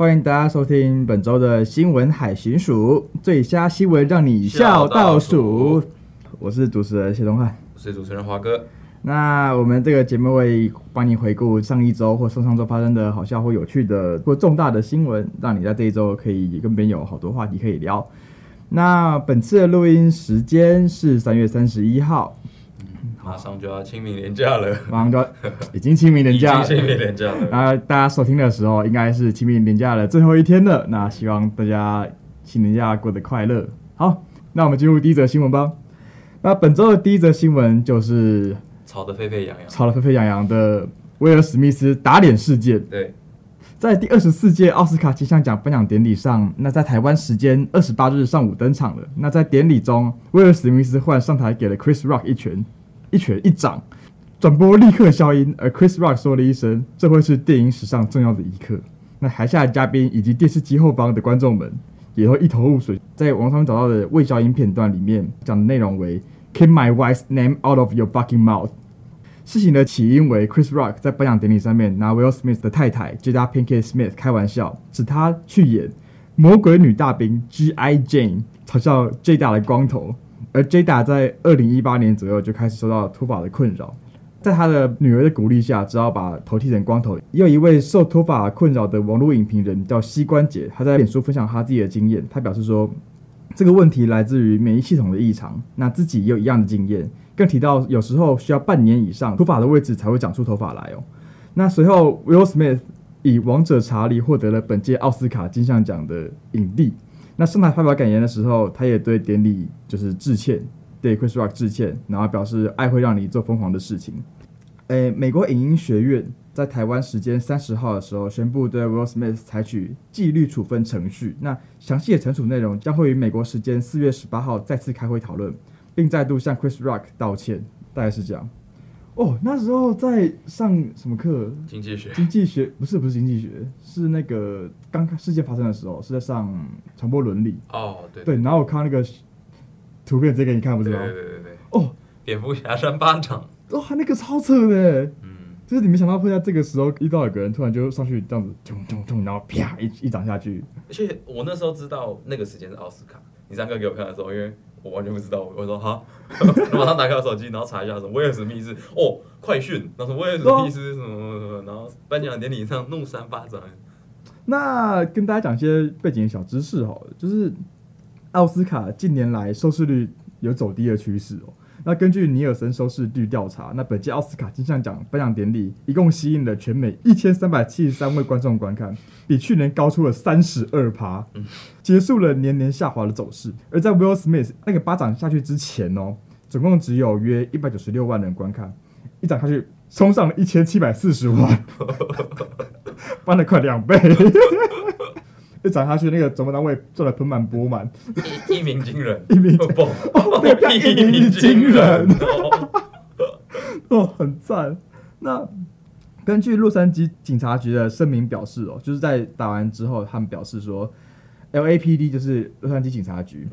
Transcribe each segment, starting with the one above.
欢迎大家收听本周的新闻海巡署，最瞎新闻让你笑到数。我是主持人谢东汉，我是主持人华哥。那我们这个节目会帮你回顾上一周或上上周发生的好笑或有趣的或重大的新闻，让你在这一周可以跟别人有好多话题可以聊。那本次的录音时间是三月三十一号，马上就要清明年假了，马上就要已经清明年假了，清明年假了。那大家收听的时候，应该是清明年假的最后一天了。那希望大家清明假过得快乐。好，那我们进入第一则新闻吧。那本周的第一则新闻就是。吵得沸沸扬扬，吵得沸沸扬扬的威尔史密斯打脸事件。对，在第二十四届奥斯卡金像奖颁奖典礼上，那在台湾时间二十八日上午登场了。那在典礼中，威尔史密斯忽然上台给了 Chris Rock 一拳，一拳一掌，转播立刻消音，而 Chris Rock 说了一声：“这会是电影史上重要的一刻。”那台下的嘉宾以及电视机后方的观众们也会一头雾水。在网上找到的未消音片段里面，讲的内容为。Keep my wife's name out of your fucking mouth。事情的起因为 Chris Rock 在颁奖典礼上面拿 Will Smith 的太太 Jada Pinkett Smith 开玩笑，指他去演魔鬼女大兵 G.I. Jane，嘲笑 Jada 的光头。而 Jada 在二零一八年左右就开始受到脱发的困扰，在他的女儿的鼓励下，只好把头剃成光头。也有一位受脱发困扰的网络影评人叫膝关节，他在脸书分享他自己的经验，他表示说。这个问题来自于免疫系统的异常，那自己也有一样的经验，更提到有时候需要半年以上，脱发的位置才会长出头发来哦。那随后，Will Smith 以《王者查理》获得了本届奥斯卡金像奖的影帝。那上台发表感言的时候，他也对典礼就是致歉，对 Chris Rock 致歉，然后表示爱会让你做疯狂的事情。诶，美国影音学院。在台湾时间三十号的时候，宣布对 Will Smith 采取纪律处分程序。那详细的惩处内容将会于美国时间四月十八号再次开会讨论，并再度向 Chris Rock 道歉。大概是这样。哦，那时候在上什么课？经济学。经济学不是不是经济学，是那个刚刚事件发生的时候是在上传播伦理。哦，对。对，然后我看那个图片直接给你看，不是吗。对对对对。哦，蝙蝠侠扇巴掌。哦，那个超扯的。嗯就是你没想到会在这个时候遇到一个人突然就上去这样子，咚咚咚，然后啪一一掌下去。而且我那时候知道那个时间是奥斯卡，你上课给我看的时候，因为我完全不知道，我说哈，马上打开我手机，然后查一下什么威尔史密斯哦，快讯，然后威尔史密斯什么什么什么，然后颁奖典礼上怒扇巴掌。那跟大家讲一些背景小知识好了，就是奥斯卡近年来收视率有走低的趋势哦。那根据尼尔森收视率调查，那本届奥斯卡金像奖颁奖典礼一共吸引了全美一千三百七十三位观众观看，比去年高出了三十二趴，结束了年年下滑的走势。而在 Will Smith 那个巴掌下去之前哦，总共只有约一百九十六万人观看，一掌下去冲上了一千七百四十万，翻了快两倍。一涨下去，那个总部单位赚的盆满钵满，一一鸣惊人，一鸣惊哦，一鸣惊人，哦，很赞。那根据洛杉矶警察局的声明表示，哦，就是在打完之后，他们表示说，LAPD 就是洛杉矶警察局，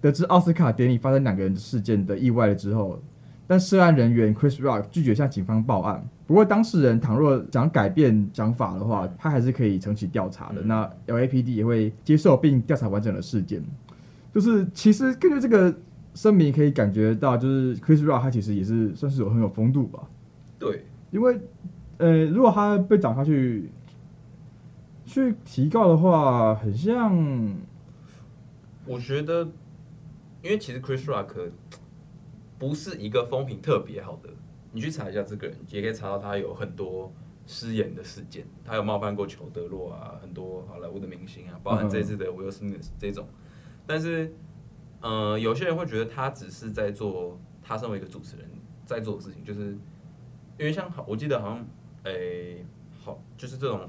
得知奥斯卡典礼发生两个人事件的意外了之后。但涉案人员 Chris Rock 拒绝向警方报案。不过，当事人倘若想改变讲法的话，他还是可以重启调查的。那 LAPD 也会接受并调查完整的事件。就是其实根据这个声明可以感觉到，就是 Chris Rock 他其实也是算是有很有风度吧。对，因为呃，如果他被找下去去提告的话，很像。我觉得，因为其实 Chris Rock。不是一个风评特别好的，你去查一下这个人，也可以查到他有很多失言的事件，他有冒犯过裘德洛啊，很多好莱坞的明星啊，包含这次的威尔史密斯这种。但是，呃，有些人会觉得他只是在做他身为一个主持人在做的事情，就是因为像好，我记得好像，诶、欸，好，就是这种，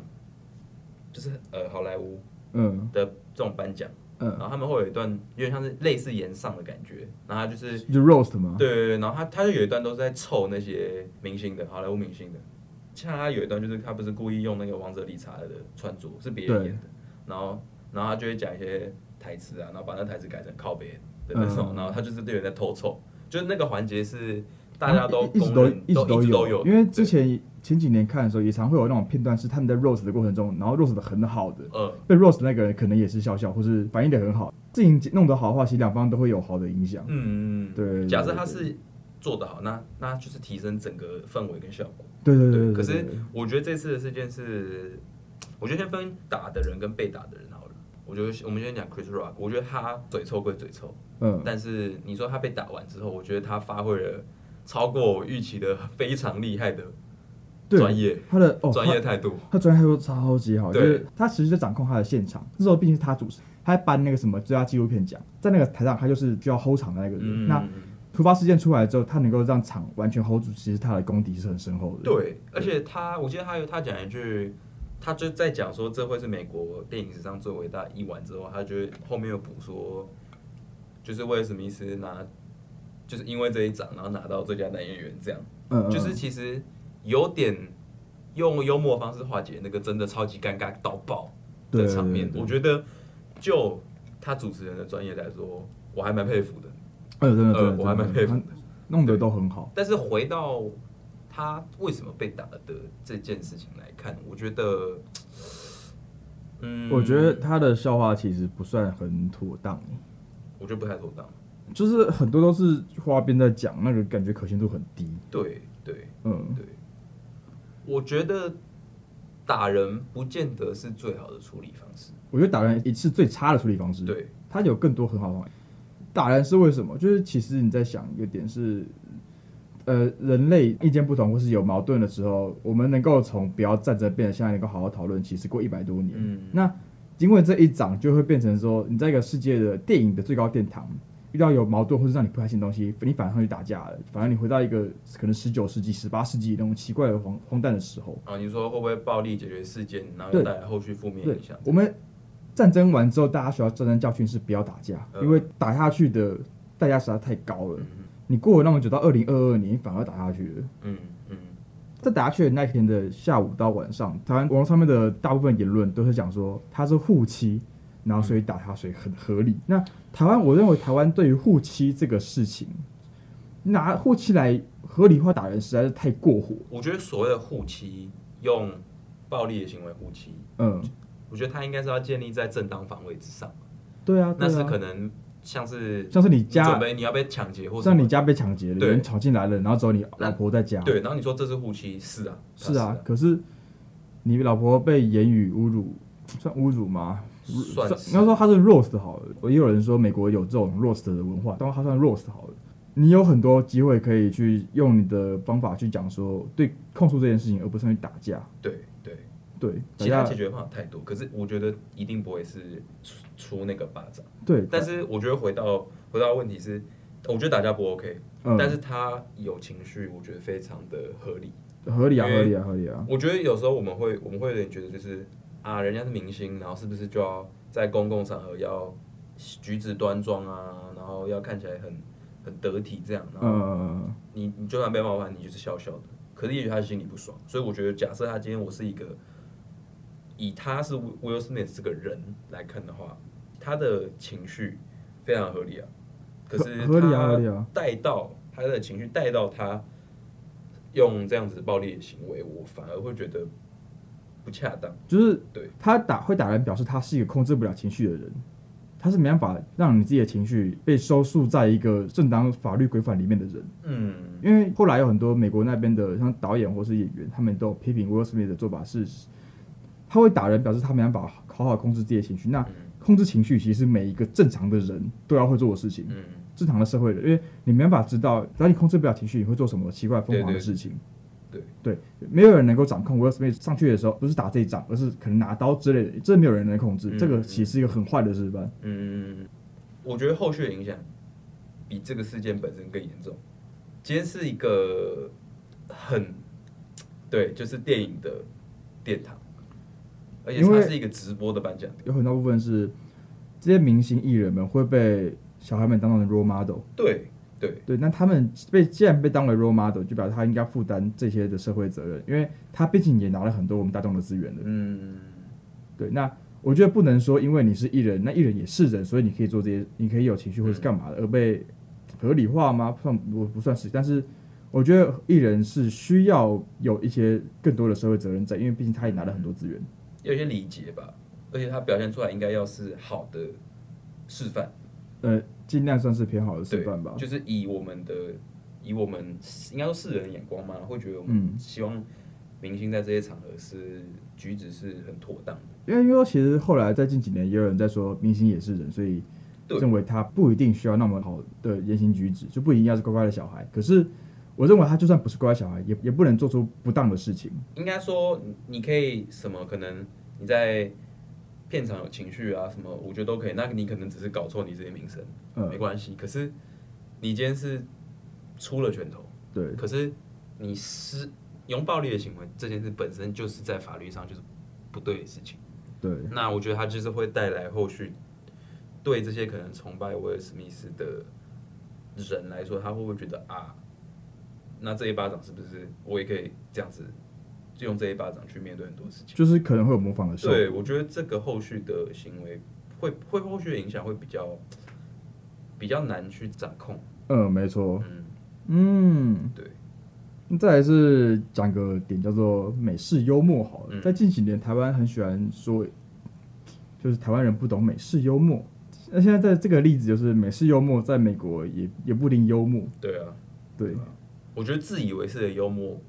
就是呃，好莱坞嗯。的这种颁奖。嗯，然后他们会有一段有点像是类似演上的感觉，然后他就是就 roast 吗？对对对，然后他他就有一段都是在臭那些明星的好莱坞明星的，像他有一段就是他不是故意用那个王者理查的穿着是别人演的，然后然后他就会讲一些台词啊，然后把那台词改成靠北的那种，嗯、然后他就是对人在偷臭，就是那个环节是大家都一直都一直都有，因为之前前几年看的时候，也常会有那种片段，是他们在 roast 的过程中，然后 roast 的很好的，呃，被 roast 那个人可能也是笑笑，或是反应的很好，事情弄得好的话，其实两方都会有好的影响。嗯，对。假设他是做得好，那那就是提升整个氛围跟效果。对对对，对，对，对，对。可是我觉得这次的事件是，我觉得先分打的人跟被打的人好了。我觉得我们先讲 Chris Rock，我觉得他嘴臭归嘴臭，嗯，但是你说他被打完之后，我觉得他发挥了超过我预期的非常厉害的。专业，他的哦专业态度，他专业态度超级好。就是他其实在掌控他的现场。那时候毕竟是他主持，他在颁那个什么最佳纪录片奖，在那个台上，他就是需要 hold 场的那个人。嗯、那突发事件出来之后，他能够让场完全 hold 住，其实他的功底是很深厚的。对，而且他，我记得他有他讲一句，他就在讲说这会是美国电影史上最伟大的一晚之后，他就后面又补说，就是威尔史密斯拿，就是因为这一掌，然后拿到最佳男演员，这样，嗯，就是其实。有点用幽默方式化解那个真的超级尴尬到爆的场面，我觉得就他主持人的专业来说，我还蛮佩服的。呃，真的，真的，我还蛮佩服的，弄得都很好。但是回到他为什么被打的这件事情来看，我觉得，嗯，我觉得他的笑话其实不算很妥当。我觉得不太妥当，就是很多都是花边在讲，那个感觉可信度很低。对对，嗯，对。我觉得打人不见得是最好的处理方式。我觉得打人也是最差的处理方式。对，他有更多很好的方法。打人是为什么？就是其实你在想一个点是，呃，人类意见不同或是有矛盾的时候，我们能够从不要战争变得现在能够好好讨论，其实过一百多年。嗯。那因为这一掌，就会变成说，你在一个世界的电影的最高殿堂。遇到有矛盾或者让你不开心的东西，你反而上去打架了。反而你回到一个可能十九世纪、十八世纪那种奇怪的荒荒诞的时候。啊，你说会不会暴力解决事件，然后带来后续负面影响？我们战争完之后，大家学到战争教训是不要打架，嗯、因为打下去的代价实在太高了。嗯、你过了那么久，到二零二二年反而打下去了。嗯嗯，在打下去的那天的下午到晚上，台湾网络上面的大部分言论都是讲说他是护妻。然后所以打他，所以很合理。那台湾，我认为台湾对于护妻这个事情，拿护妻来合理化打人，实在是太过火。我觉得所谓的护妻，用暴力的行为护妻，嗯，我觉得他应该是要建立在正当防卫之上。对啊，那是可能像是像是你家准备你要被抢劫，或像你家被抢劫，有人闯进来了，然后只有你老婆在家。对，然后你说这是护妻，是啊，是啊。可是你老婆被言语侮辱，算侮辱吗？算，你要说他是 roast 好了，也有人说美国有这种 roast 的文化，但他算 roast 好了。你有很多机会可以去用你的方法去讲说，对控诉这件事情，而不是去打架。对对对，其他解决方法太多，可是我觉得一定不会是出出那个巴掌。对，但是我觉得回到回到问题是，我觉得打架不 OK，嗯，但是他有情绪，我觉得非常的合理，合理啊，合理啊，合理啊。我觉得有时候我们会我们会有点觉得就是。啊，人家是明星，然后是不是就要在公共场合要举止端庄啊，然后要看起来很很得体这样？然后你你就算被冒犯，你就是笑笑的。可是也许他心里不爽，所以我觉得，假设他今天我是一个以他是 Will Smith 这个人来看的话，他的情绪非常合理啊。可是他带到他的情绪带到他用这样子暴力的行为，我反而会觉得。不恰当，就是对。他打会打人，表示他是一个控制不了情绪的人，他是没办法让你自己的情绪被收束在一个正当法律规范里面的人。嗯，因为后来有很多美国那边的像导演或是演员，他们都批评 Will Smith 的做法是，他会打人，表示他没办法好好控制自己的情绪。那控制情绪其实每一个正常的人都要会做的事情，嗯，正常的社会人，因为你没办法知道，只要你控制不了情绪，你会做什么奇怪疯狂的事情。对。对对对对，没有人能够掌控。Will Smith 上去的时候，不是打这一掌，而是可能拿刀之类的，这没有人能控制。嗯、这个其实是一个很坏的示范。嗯，我觉得后续的影响比这个事件本身更严重。今天是一个很对，就是电影的殿堂，而且它是一个直播的颁奖。有很大部分是这些明星艺人们会被小孩们当成 role model。对。对对，那他们被既然被当为 role model，就表示他应该负担这些的社会责任，因为他毕竟也拿了很多我们大众的资源的。嗯，对。那我觉得不能说因为你是艺人，那艺人也是人，所以你可以做这些，你可以有情绪或是干嘛的，而被合理化吗？算我不算是，但是我觉得艺人是需要有一些更多的社会责任在，因为毕竟他也拿了很多资源，有一些理解吧，而且他表现出来应该要是好的示范，呃，尽量算是偏好的示范吧。就是以我们的以我们应该说世人的眼光嘛，会觉得我们希望明星在这些场合是举止是很妥当的。因为因为其实后来在近几年也有人在说，明星也是人，所以认为他不一定需要那么好的言行举止，就不一定要是乖乖的小孩。可是。我认为他就算不是乖小孩，也也不能做出不当的事情。应该说，你可以什么？可能你在片场有情绪啊，什么，我觉得都可以。那你可能只是搞错你自己名声，嗯，没关系。可是你今天是出了拳头，对。可是你是用暴力的行为，这件事本身就是在法律上就是不对的事情。对。那我觉得他就是会带来后续对这些可能崇拜威尔史密斯的人来说，他会不会觉得啊？那这一巴掌是不是我也可以这样子，就用这一巴掌去面对很多事情？就是可能会有模仿的时候。对，我觉得这个后续的行为会会后续的影响会比较比较难去掌控。嗯，没错。嗯嗯，对。再来是讲个点叫做美式幽默好了，嗯，在近几年台湾很喜欢说，就是台湾人不懂美式幽默。那现在在这个例子就是美式幽默在美国也也不一定幽默。对啊，对。我觉得自以为是的幽默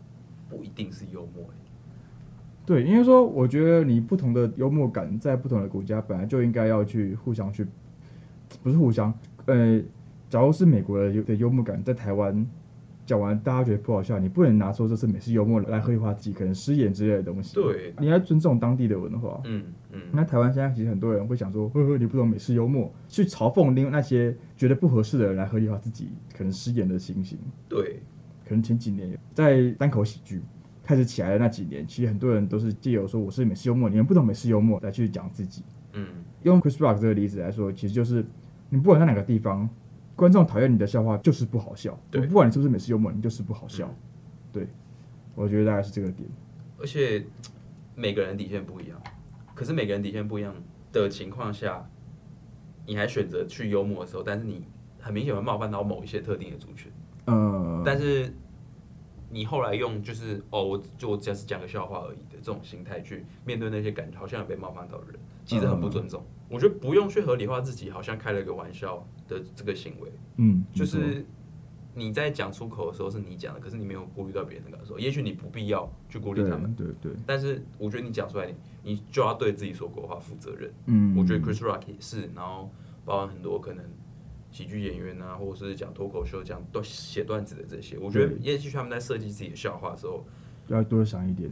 不一定是幽默。对，因为说我觉得你不同的幽默感在不同的国家本来就应该要去互相去，不是互相。呃，假如是美国的的幽默感在台湾讲完，大家觉得不好笑，你不能拿出这是美式幽默来合理化自己可能失言之类的东西。对，你要尊重当地的文化。嗯嗯。那台湾现在其实很多人会想说，呵呵，你不懂美式幽默，去嘲讽另外那些觉得不合适的人来合理化自己可能失言的情形。对。可能前几年在单口喜剧开始起来的那几年，其实很多人都是借由说我是美式幽默，你们不懂美式幽默来去讲自己。嗯，用 Chris Rock 这个例子来说，其实就是你不管在哪个地方，观众讨厌你的笑话就是不好笑。对，不管你是不是美式幽默，你就是不好笑。嗯、对，我觉得大概是这个点。而且每个人底线不一样，可是每个人底线不一样的情况下，你还选择去幽默的时候，但是你很明显会冒犯到某一些特定的族群。嗯，但是你后来用就是哦，我就我只是讲个笑话而已的这种心态去面对那些感觉，好像有被冒犯到的人，其实很不尊重。我觉得不用去合理化自己，好像开了一个玩笑的这个行为。嗯，就是你在讲出口的时候是你讲的，可是你没有顾虑到别人的感受。也许你不必要去顾虑他们，对对。但是我觉得你讲出来，你就要对自己说过的话负责任。嗯，我觉得 Chris Rock 也是，然后包含很多可能。喜剧演员啊，或者是讲脱口秀、讲都写段子的这些，我觉得也许他们在设计自己的笑话的时候，要多想一点。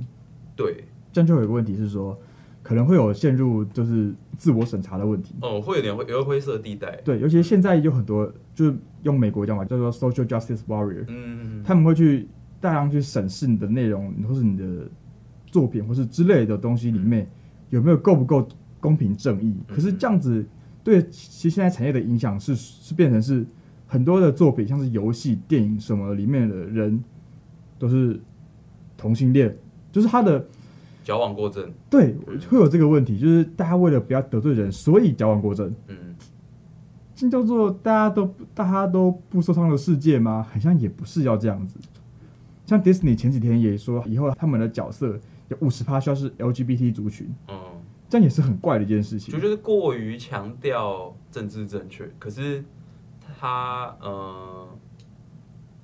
对，这样就有一个问题是说，可能会有陷入就是自我审查的问题。哦，会有点会有灰色地带。对，尤其现在有很多，就是用美国讲法叫做 social justice warrior，嗯，他们会去大量去审视你的内容，或是你的作品，或是之类的东西里面有没有够不够公平正义。可是这样子。对，其实现在产业的影响是是变成是很多的作品，像是游戏、电影什么里面的人都是同性恋，就是他的矫枉过正。对，会有这个问题，就是大家为了不要得罪人，所以矫枉过正。嗯，这叫做大家都大家都不受伤的世界吗？好像也不是要这样子。像 Disney 前几天也说，以后他们的角色有五十趴需要是 LGBT 族群。嗯。这样也是很怪的一件事情，就就是过于强调政治正确。可是他，呃，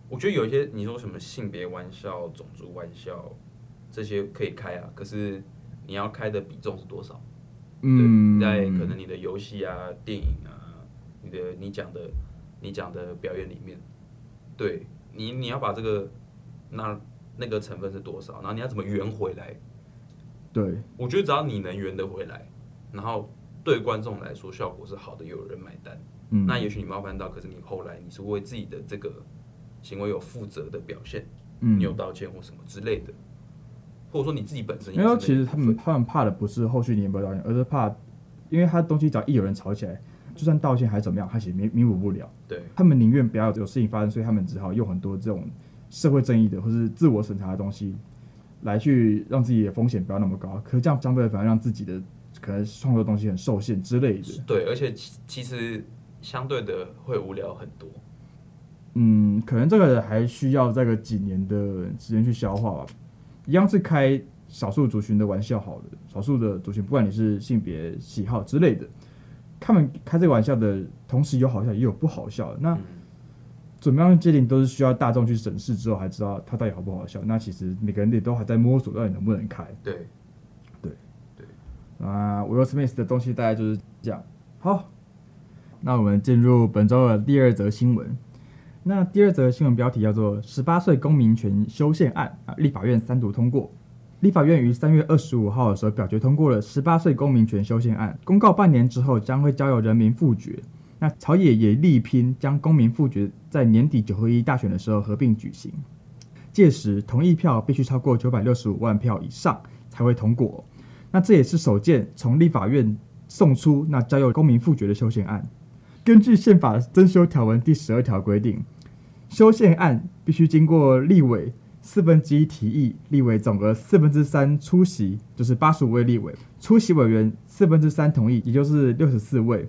我觉得有一些你说什么性别玩笑、种族玩笑这些可以开啊，可是你要开的比重是多少？嗯，在可能你的游戏啊、电影啊、你的你讲的你讲的表演里面，对你你要把这个那那个成分是多少？然后你要怎么圆回来？对，我觉得只要你能圆得回来，然后对观众来说效果是好的，有人买单，嗯，那也许你冒犯到，可是你后来你是为自己的这个行为有负责的表现，嗯，你有道歉或什么之类的，或者说你自己本身，因为其实他们他们怕的不是后续你有没有道歉，而是怕，因为他东西只要一有人吵起来，就算道歉还是怎么样，他其实弥弥补不了，对，他们宁愿不要有事情发生，所以他们只好用很多这种社会正义的或是自我审查的东西。来去让自己的风险不要那么高，可是这样相对反而让自己的可能创作东西很受限之类的。对，而且其其实相对的会无聊很多。嗯，可能这个还需要这个几年的时间去消化吧。一样是开少数族群的玩笑，好了，少数的族群，不管你是性别喜好之类的，他们开这个玩笑的同时有好笑也有不好笑的。那怎么样界定都是需要大众去审视之后，还知道它到底好不好笑。那其实每个人也都还在摸索，到底能不能开。对，对，对。啊，Will Smith 的东西大概就是这样。好，那我们进入本周的第二则新闻。那第二则新闻标题叫做“十八岁公民权修宪案”啊，立法院三读通过。立法院于三月二十五号的时候表决通过了十八岁公民权修宪案，公告半年之后将会交由人民复决。那朝野也力拼将公民复决在年底九合一大选的时候合并举行，届时同意票必须超过九百六十五万票以上才会通过。那这也是首件从立法院送出那交由公民复决的修宪案。根据宪法增修条文第十二条规定。修宪案必须经过立委四分之一提议，立委总额四分之三出席，就是八十五位立委出席委员四分之三同意，也就是六十四位。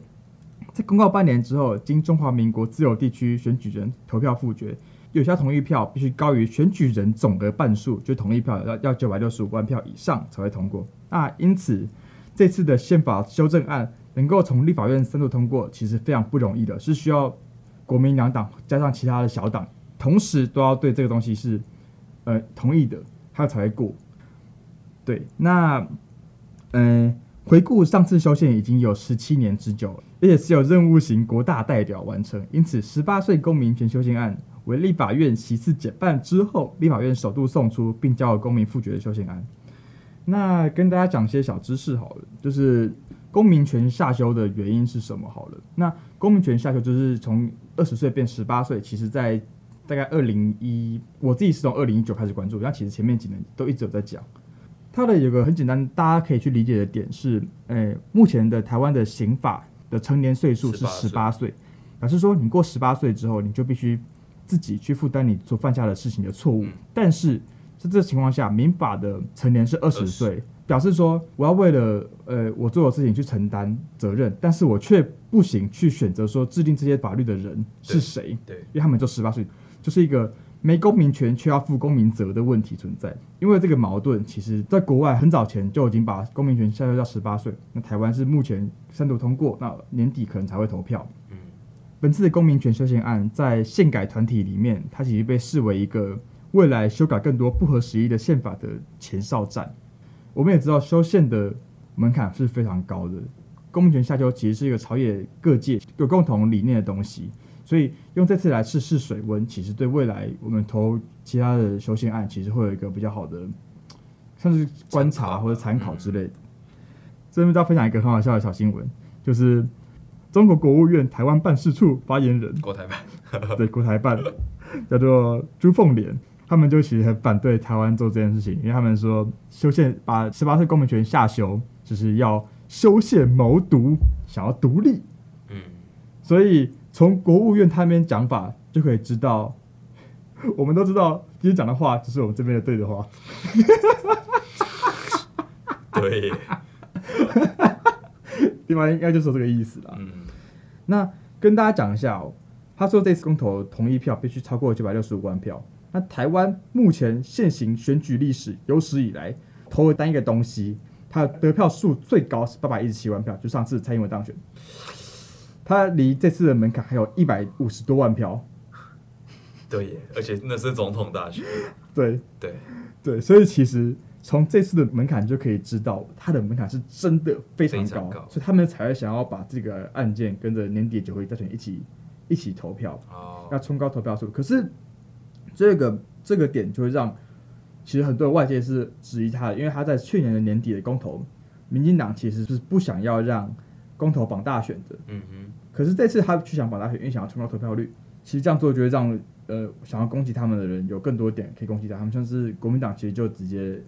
在公告半年之后，经中华民国自由地区选举人投票复决，有效同意票必须高于选举人总额半数，就同意票要要九百六十五万票以上才会通过。那因此，这次的宪法修正案能够从立法院三度通过，其实非常不容易的，是需要。国民两党加上其他的小党，同时都要对这个东西是呃同意的，它才会过。对，那嗯、呃，回顾上次修宪已经有十七年之久了，而且是由任务型国大代表完成，因此十八岁公民权修宪案为立法院席次减半之后，立法院首度送出并交由公民复决的修宪案。那跟大家讲些小知识好了，就是公民权下修的原因是什么？好了，那公民权下修就是从二十岁变十八岁，其实，在大概二零一，我自己是从二零一九开始关注，那其实前面几年都一直有在讲。它的有个很简单，大家可以去理解的点是，诶、目前的台湾的刑法的成年岁数是十八岁，表示说你过十八岁之后，你就必须自己去负担你所犯下的事情的错误。嗯、但是在这情况下，民法的成年是二十岁。表示说，我要为了呃我做的事情去承担责任，但是我却不行去选择说制定这些法律的人是谁，对，因为他们就十八岁，就是一个没公民权却要负公民责的问题存在。因为这个矛盾，其实在国外很早前就已经把公民权下修到十八岁，那台湾是目前三读通过，那年底可能才会投票。嗯，本次的公民权修宪案在宪改团体里面，它其实被视为一个未来修改更多不合时宜的宪法的前哨战。我们也知道修宪的门槛是非常高的，公民权下修其实是一个朝野各界有共同理念的东西，所以用这次来试试水温，其实对未来我们投其他的修宪案，其实会有一个比较好的，像是观察或者参考之类的。这边再分享一个很好笑的小新闻，就是中国国务院台湾办事处发言人，国台办，对，国台办叫做朱凤莲。他们就其实很反对台湾做这件事情，因为他们说修宪把十八岁公民权下修，就是要修宪谋独，想要独立。嗯，所以从国务院他那边讲法就可以知道，我们都知道今天讲的话只是我们这边的对的话。对，另外应该就是这个意思了。嗯，那跟大家讲一下哦，他说这次公投同意票必须超过九百六十五万票。那台湾目前现行选举历史有史以来投了单一个东西，它得票数最高是八百一十七万票，就上次蔡英文当选，他离这次的门槛还有一百五十多万票。对耶，而且那是总统大选。对对对，所以其实从这次的门槛就可以知道，他的门槛是真的非常高，常高，所以他们才会想要把这个案件跟着年底九合一大选一起一起投票，哦、要冲高投票数。可是。这个这个点就会让，其实很多外界是质疑他的，因为他在去年的年底的公投，民进党其实是不想要让公投绑大选的。嗯哼。可是这次他去想绑大选，因为想要冲高投票率，其实这样做就会让呃想要攻击他们的人有更多点可以攻击他。他们像是国民党，其实就直接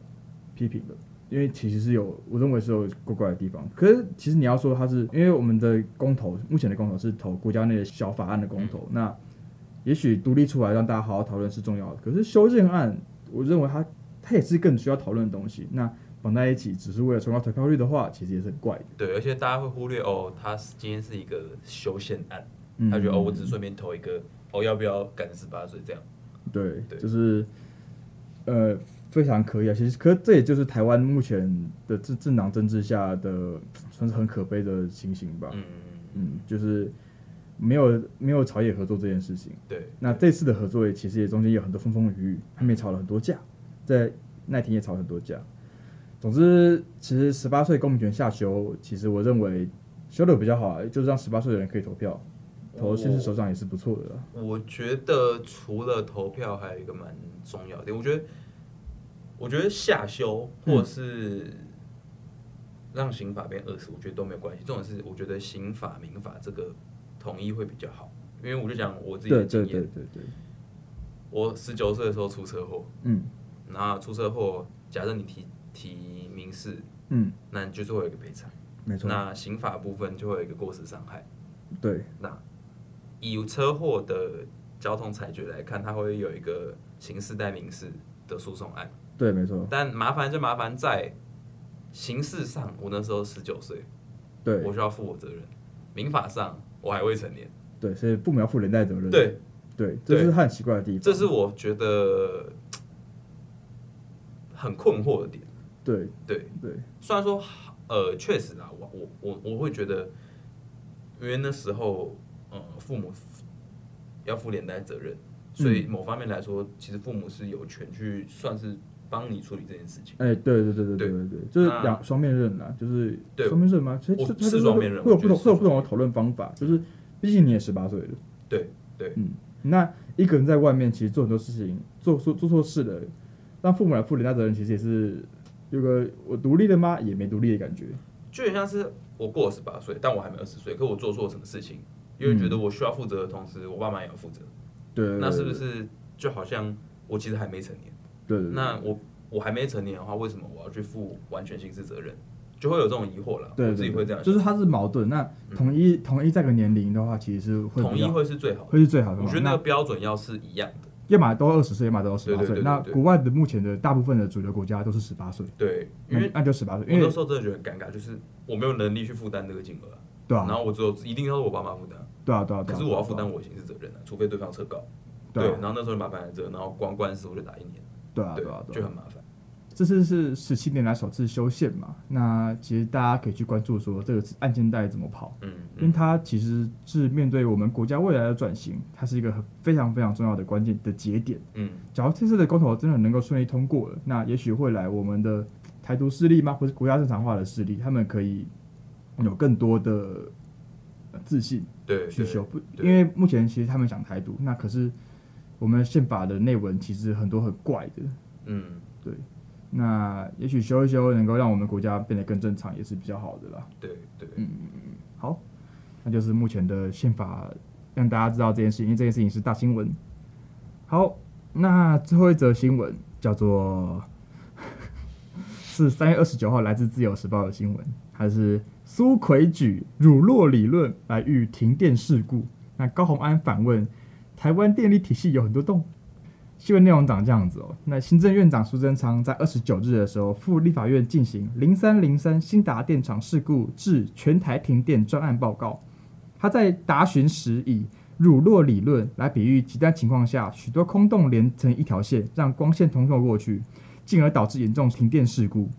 批评了，因为其实是有我认为是有怪怪的地方。可是其实你要说他是，因为我们的公投目前的公投是投国家内的小法案的公投，嗯、那。也许独立出来让大家好好讨论是重要的，可是修正案，我认为它它也是更需要讨论的东西。那绑在一起只是为了冲高投票率的话，其实也是很怪的。对，而且大家会忽略哦，他今天是一个修宪案，他觉得哦，我只是顺便投一个哦要不要赶十八岁这样。对，对就是呃非常可以啊。其实，可这也就是台湾目前的政政党政治下的算是很可悲的情形吧。嗯嗯，就是没有没有朝野合作这件事情。对，那这次的合作也其实也中间有很多风风雨雨，他们也吵了很多架，在那天也吵了很多架。总之，其实十八岁公民权下修，其实我认为修的比较好，就是让十八岁的人可以投票，投县市首长也是不错的。我觉得除了投票，还有一个蛮重要的，我觉得，我觉得下修或者是让刑法变二十，我觉得都没有关系。重点是，我觉得刑法民法这个统一会比较好，因为我就讲我自己的经验，对对对对对。我十九岁的时候出车祸，嗯，然后出车祸，假设你提。提民事，嗯，那你就是会有一个赔偿，没错。那刑法部分就会有一个过失伤害，对。那以车祸的交通裁决来看，它会有一个刑事带民事的诉讼案，对，没错。但麻烦就麻烦在刑事上，我那时候十九岁，对，我需要负我责任；民法上，我还未成年，对，所以父母要负连带责任。对，对，这是很奇怪的地方。这是我觉得很困惑的点。对对对，虽然说呃，确实啊，我我我我会觉得，因为那时候呃，父母要负连带责任，所以某方面来说，其实父母是有权去算是帮你处理这件事情。哎，对对对对对对对，就是两双面刃啊，就是双面刃吗？其实是双面刃，会有不同会有不同的讨论方法，就是毕竟你也十八岁了。对对，嗯，那一个人在外面其实做很多事情，做做做错事了，让父母来负连带责任，其实也是。有个我独立了吗？也没独立的感觉，就很像是我过了十八岁，但我还没二十岁，可我做错什么事情，因为觉得我需要负责的同时，我爸妈也要负责。对，那是不是就好像我其实还没成年？对，那我我还没成年的话，为什么我要去负完全刑事责任？就会有这种疑惑了。对，我自己会这样，就是它是矛盾。那统一统一这个年龄的话，其实是会统一会是最好，会是最好的。我觉得那个标准要是一样的。要么都二十岁，要么都十八岁。那国外的目前的大部分的主流国家都是十八岁。对，因为那就十八岁。因为那时候真的觉得很尴尬，就是我没有能力去负担这个金额。对啊。然后我只有一定要是我爸妈负担。对啊，对啊。可是我要负担我的刑事责任啊，除非对方撤告。对。然后那时候就麻烦在这，然后光官司我就打一年。对啊，对啊，就很麻烦。这次是十七年来首次修宪嘛？那其实大家可以去关注说这个案件带怎么跑，嗯，因为它其实是面对我们国家未来的转型，它是一个非常非常重要的关键的节点，嗯，假如这次的公投真的能够顺利通过了，那也许未来我们的台独势力吗，或是国家正常化的势力，他们可以有更多的自信，对，去修，不，因为目前其实他们想台独，那可是我们宪法的内文其实很多很怪的，嗯，对。那也许修一修，能够让我们国家变得更正常，也是比较好的啦。对对，嗯嗯好，那就是目前的宪法，让大家知道这件事情，因为这件事情是大新闻。好，那最后一则新闻叫做 是三月二十九号来自自由时报的新闻，还是苏奎举乳酪理论来遇停电事故。那高虹安反问：台湾电力体系有很多洞？新闻内容长这样子哦。那行政院长苏贞昌在二十九日的时候赴立法院进行零三零三新达电厂事故致全台停电专案报告。他在答询时以乳酪理论来比喻极端情况下许多空洞连成一条线，让光线通透过去，进而导致严重停电事故。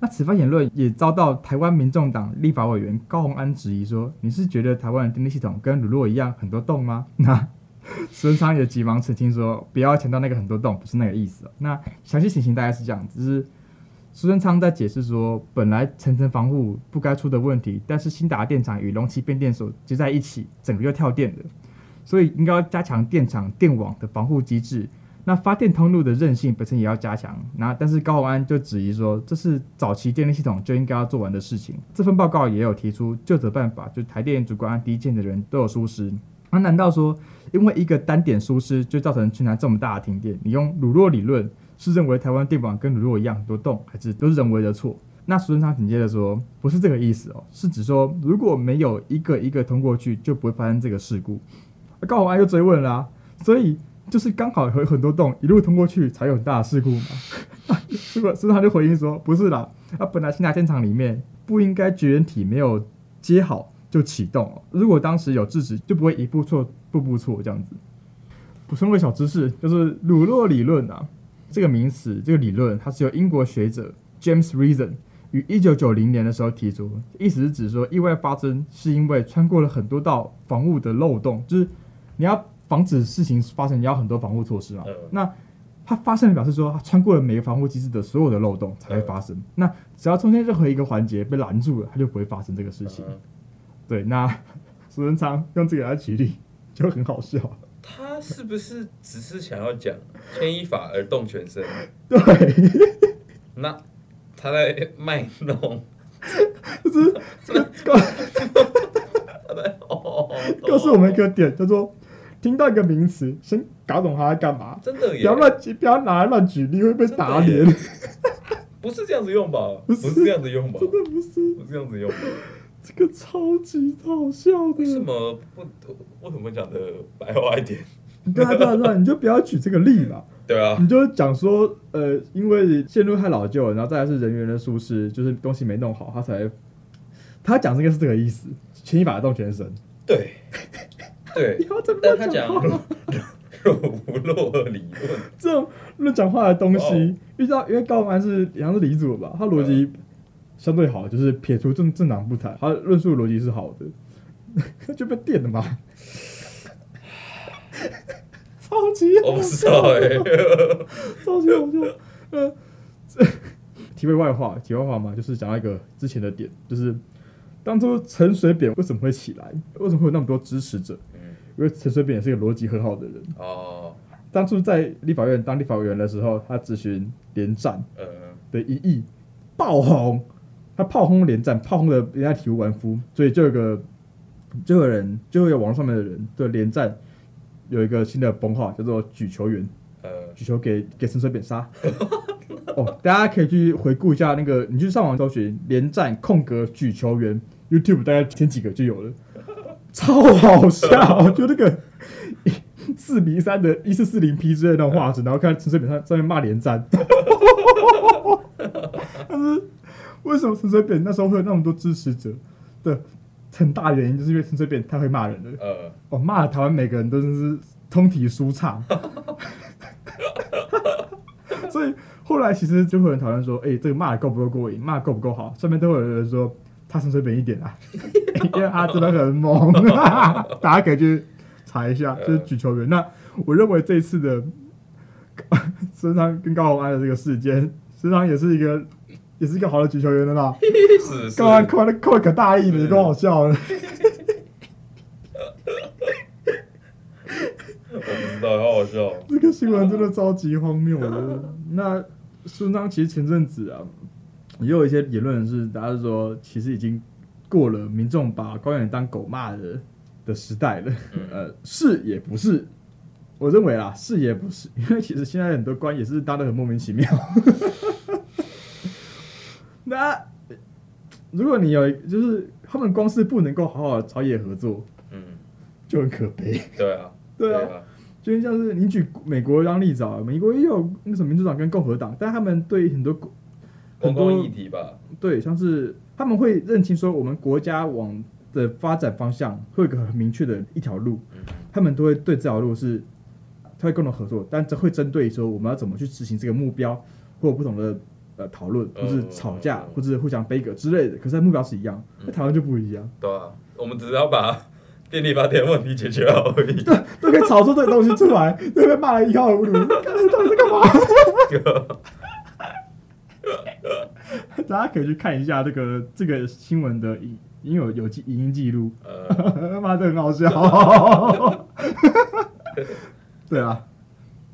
那此番言论也遭到台湾民众党立法委员高虹安质疑说：“你是觉得台湾的电力系统跟乳酪一样很多洞吗？”那 苏贞昌也急忙澄清说：“不要强调那个很多洞，不是那个意思。”那详细情形大概是这样子：是苏贞昌在解释说，本来层层防护不该出的问题，但是兴达电厂与龙崎变电所接在一起，整个就跳电了，所以应该要加强电厂电网的防护机制。那发电通路的韧性本身也要加强。那但是高安就质疑说，这是早期电力系统就应该要做完的事情。这份报告也有提出就责办法，就台电主管案第一件的人都有疏失。那难道说，因为一个单点疏失就造成全台这么大的停电？你用鲁洛理论是认为台湾电网跟鲁洛一样很多洞，还是都是人为的错？那苏贞昌紧接着说，不是这个意思哦，是指说如果没有一个一个通过去，就不会发生这个事故。高虹安又追问啦、所以就是刚好有很多洞一路通过去才有很大的事故嘛？结果苏贞昌就回应说，不是啦，啊本来兴达电厂里面不应该绝缘体没有接好。就启动了。如果当时有制止，就不会一步错步步错这样子。补充个小知识，就是鲁诺理论啊，这个名词，这个理论，它是由英国学者 James Reason 于一九九零年的时候提出，意思是指说意外发生是因为穿过了很多道防护的漏洞，就是你要防止事情发生，你要很多防护措施嘛。嗯、那它发生的表示说，它穿过了每个防护机制的所有的漏洞才会发生。嗯、那只要中间任何一个环节被拦住了，它就不会发生这个事情。嗯、对，那 苏贞昌用这个来举例就很好笑。他是不是只是想要讲牵一发而动全身？对，那他在卖弄，就是告告诉我们一个点，叫做听到一个名词，先搞懂他在干嘛。真的，不要乱不要拿来乱举例，会被打脸。不是这样子用吧？不是这样子用吧？真的不是，不是这样子用。这个超级好笑的，为什么不？为什么讲的白话一点？对啊，对啊，对啊，你就不要举这个例嘛。对啊，你就讲说，呃，因为线路太老旧，然后再来是人员的疏失，就是东西没弄好，他才他讲这个是这个意思，牵一发而动全身。对，对，你要怎么但他讲若无洛理论，这种乱讲话的东西，遇到因为高虹安是好像是李组吧，他逻辑。相对好，就是撇除政政党不谈，他论述逻辑是好的，就被电了嘛，超级好笑，超级好笑。呃，题外话，题外话嘛，就是讲到一个之前的点，就是当初陈水扁为什么会起来，为什么会有那么多支持者？因为陈水扁也是一个逻辑很好的人。哦，当初在立法院当立法委员的时候，他咨询连战的一役爆红。他炮轰连战，炮轰的人家体无完肤，所以就有个，就有人，就会有网络上面的人对连战有一个新的封号，叫做“举球员”，呃，举球给给陈水扁杀。哦，大家可以去回顾一下那个，你去上网搜寻“连战空格举球员 ”，YouTube 大概前几个就有了，超好笑，就那个四比三的一四四零 P 之类的那种画质，然后看陈水扁上上面骂连战。但是。为什么陈水扁那时候会有那么多支持者的很大原因，就是因为陈水扁太会骂人了。呃，哦，骂了台湾每个人都是通体舒畅。所以后来其实就会有人讨论说，哎、欸，这个骂的够不够过瘾？骂的够不够好？上面都会有人说他陈水扁一点啊，因为他真的很猛。大家可以去查一下，就是举球员。那我认为这一次的 身上跟高洪安的这个事件，实际上也是一个。也是一个好的举球员的啦，刚刚看的看可大意了，多好笑了。我不知道，好好笑。这个新闻真的超级荒谬的。那孙章其实前阵子啊，也有一些言论是，大家说其实已经过了民众把官员当狗骂的的时代了。呃，是也不是？我认为啊，是也不是，因为其实现在很多官也是当得很莫名其妙。那如果你有，就是他们光是不能够好好的朝野合作，嗯，就很可悲。对啊，对啊，对啊，就像是你举美国当例子啊，美国也有那什么民主党跟共和党，但他们对很多很多议题吧，对，像是他们会认清说我们国家往的发展方向会有一个很明确的一条路，嗯，他们都会对这条路是他会共同合作，但这会针对说我们要怎么去执行这个目标或有不同的。呃，讨论或是吵架，或者互相背个之类的，可是目标是一样，在台湾就不一样。对啊，我们只是要把电力发电问题解决好而已。对，都可以吵出这个东西出来，都被骂了一塌糊涂。到底在干嘛？大家可以去看一下这个这个新闻的影，因为有有记影音记录，骂的很好笑。对啊。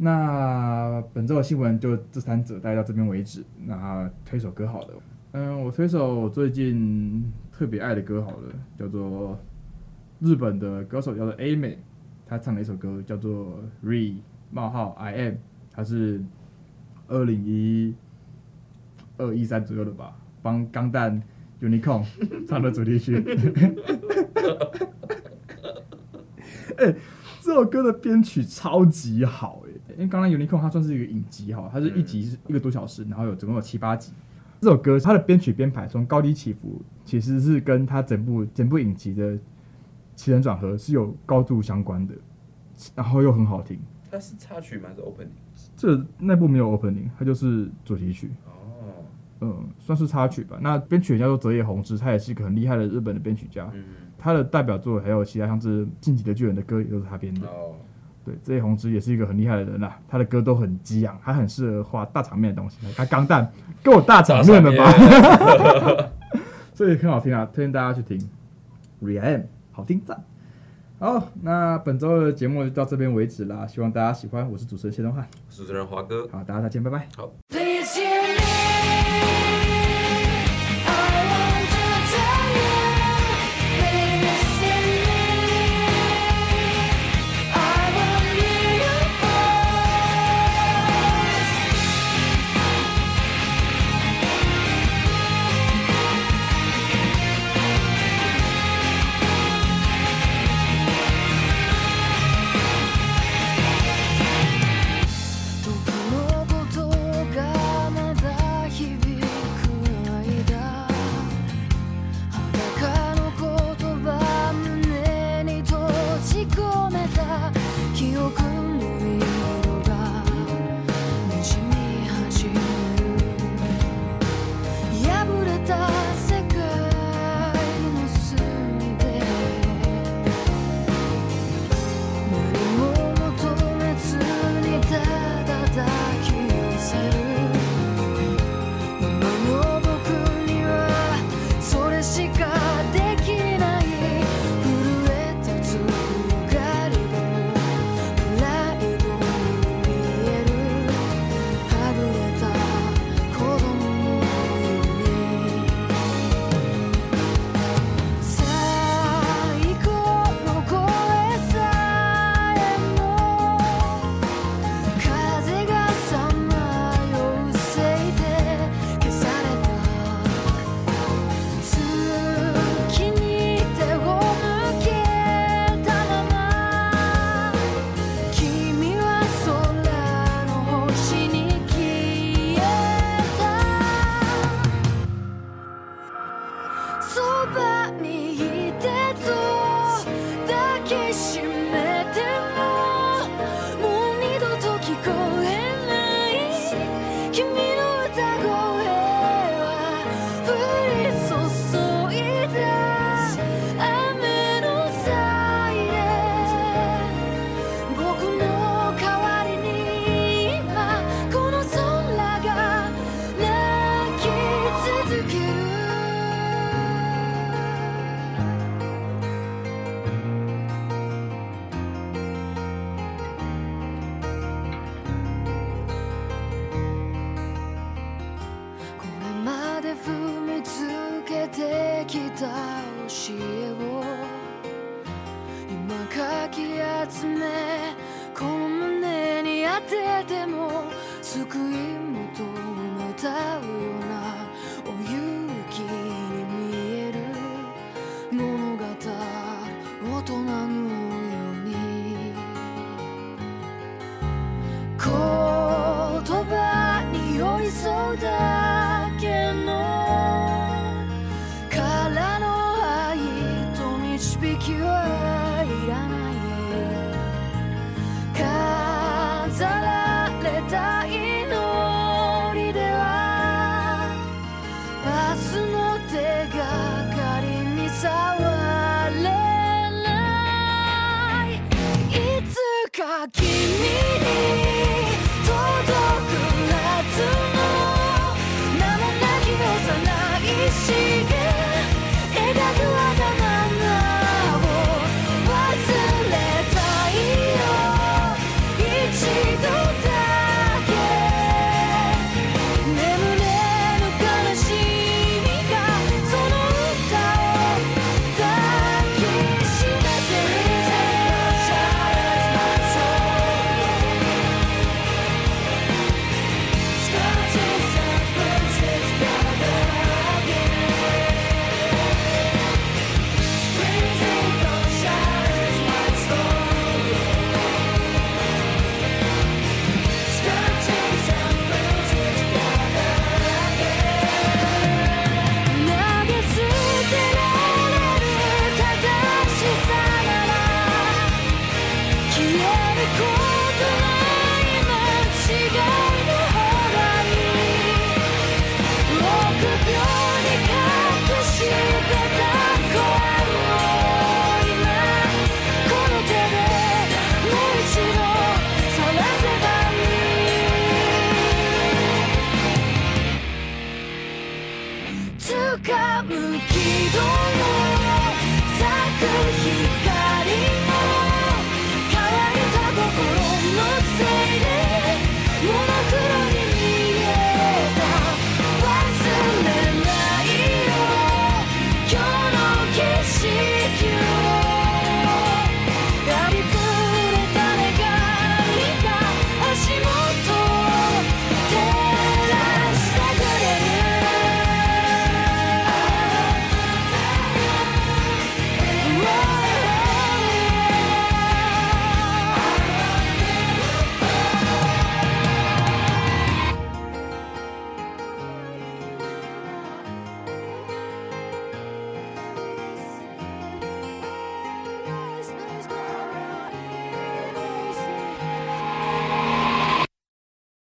那本周的新闻就这三者，带到这边为止。那推首歌好了，嗯，我推首最近特别爱的歌好了，叫做日本的歌手叫做 A 美，他唱了一首歌叫做 Re 冒号 I am，他是二零一二一三左右的吧，帮钢弹 Unicorn 唱的主题曲。哎、这首歌的编曲超级好，欸，因为刚刚 Unicorn 它算是一个影集哈，它是一集是一个多小时，然后有总共有七八集，这首歌它的编曲编排从高低起伏，其实是跟它整部整部影集的起承转合是有高度相关的，然后又很好听。它是插曲吗？还是 opening？这那部没有 opening，它就是主题曲。哦，嗯，算是插曲吧。那编曲叫做泽野弘之，他也是一个很厉害的日本的编曲家。嗯，他的代表作还有其他像是《进击的巨人》的歌也都是他编的。哦，对，这些红之也是一个很厉害的人啦、啊，他的歌都很激昂，他很适合画大场面的东西。他钢蛋够大场面的吧？所以 很好听啊，推荐大家去听。R.E.M. 好听赞。好，那本周的节目就到这边为止啦，希望大家喜欢。我是主持人谢东汉，主持人华哥，好，大家再见，拜拜。好。